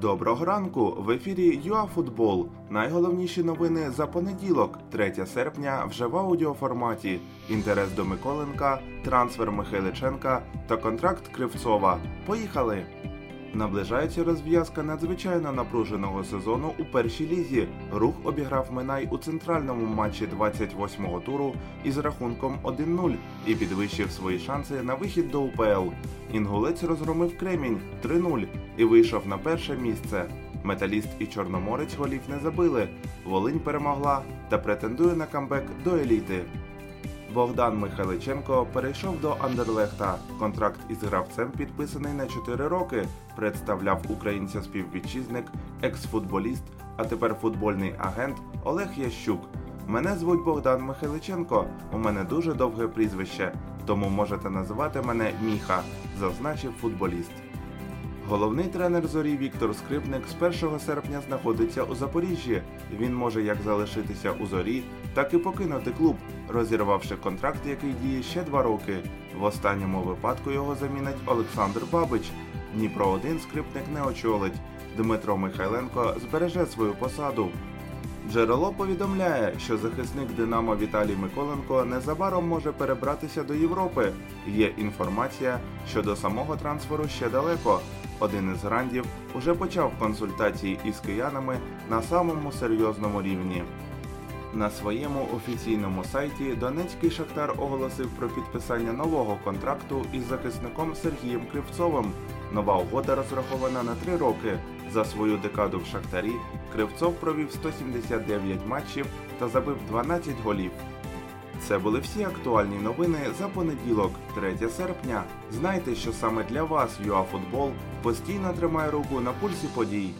Доброго ранку! В ефірі ЮАФутбол. Найголовніші новини за понеділок, 3 серпня, вже в аудіоформаті. Інтерес до Миколенка, трансфер Михайличенка та контракт Кривцова. Поїхали! Наближається розв'язка надзвичайно напруженого сезону у першій лізі. Рух обіграв Минай у центральному матчі 28-го туру із рахунком 1-0 і підвищив свої шанси на вихід до УПЛ. Інгулець розгромив Кремінь 3-0 і вийшов на перше місце. Металіст і Чорноморець голів не забили. Волинь перемогла та претендує на камбек до еліти. Богдан Михайличенко перейшов до Андерлехта. Контракт із гравцем підписаний на 4 роки. Представляв українця співвітчизник, екс-футболіст, а тепер футбольний агент Олег Ящук. Мене звуть Богдан Михайличенко. У мене дуже довге прізвище, тому можете називати мене Міха, зазначив футболіст. Головний тренер зорі Віктор Скрипник з 1 серпня знаходиться у Запоріжжі. Він може як залишитися у зорі, так і покинути клуб, розірвавши контракт, який діє ще два роки. В останньому випадку його замінить Олександр Бабич. Дніпро 1 скрипник не очолить. Дмитро Михайленко збереже свою посаду. Джерело повідомляє, що захисник Динамо Віталій Миколенко незабаром може перебратися до Європи. Є інформація, що до самого трансферу ще далеко. Один із грандів уже почав консультації із киянами на самому серйозному рівні. На своєму офіційному сайті Донецький Шахтар оголосив про підписання нового контракту із захисником Сергієм Кривцовим. Нова угода розрахована на три роки. За свою декаду в Шахтарі Кривцов провів 179 матчів та забив 12 голів. Це були всі актуальні новини за понеділок, 3 серпня. Знайте, що саме для вас ЮАФутбол постійно тримає руку на пульсі подій.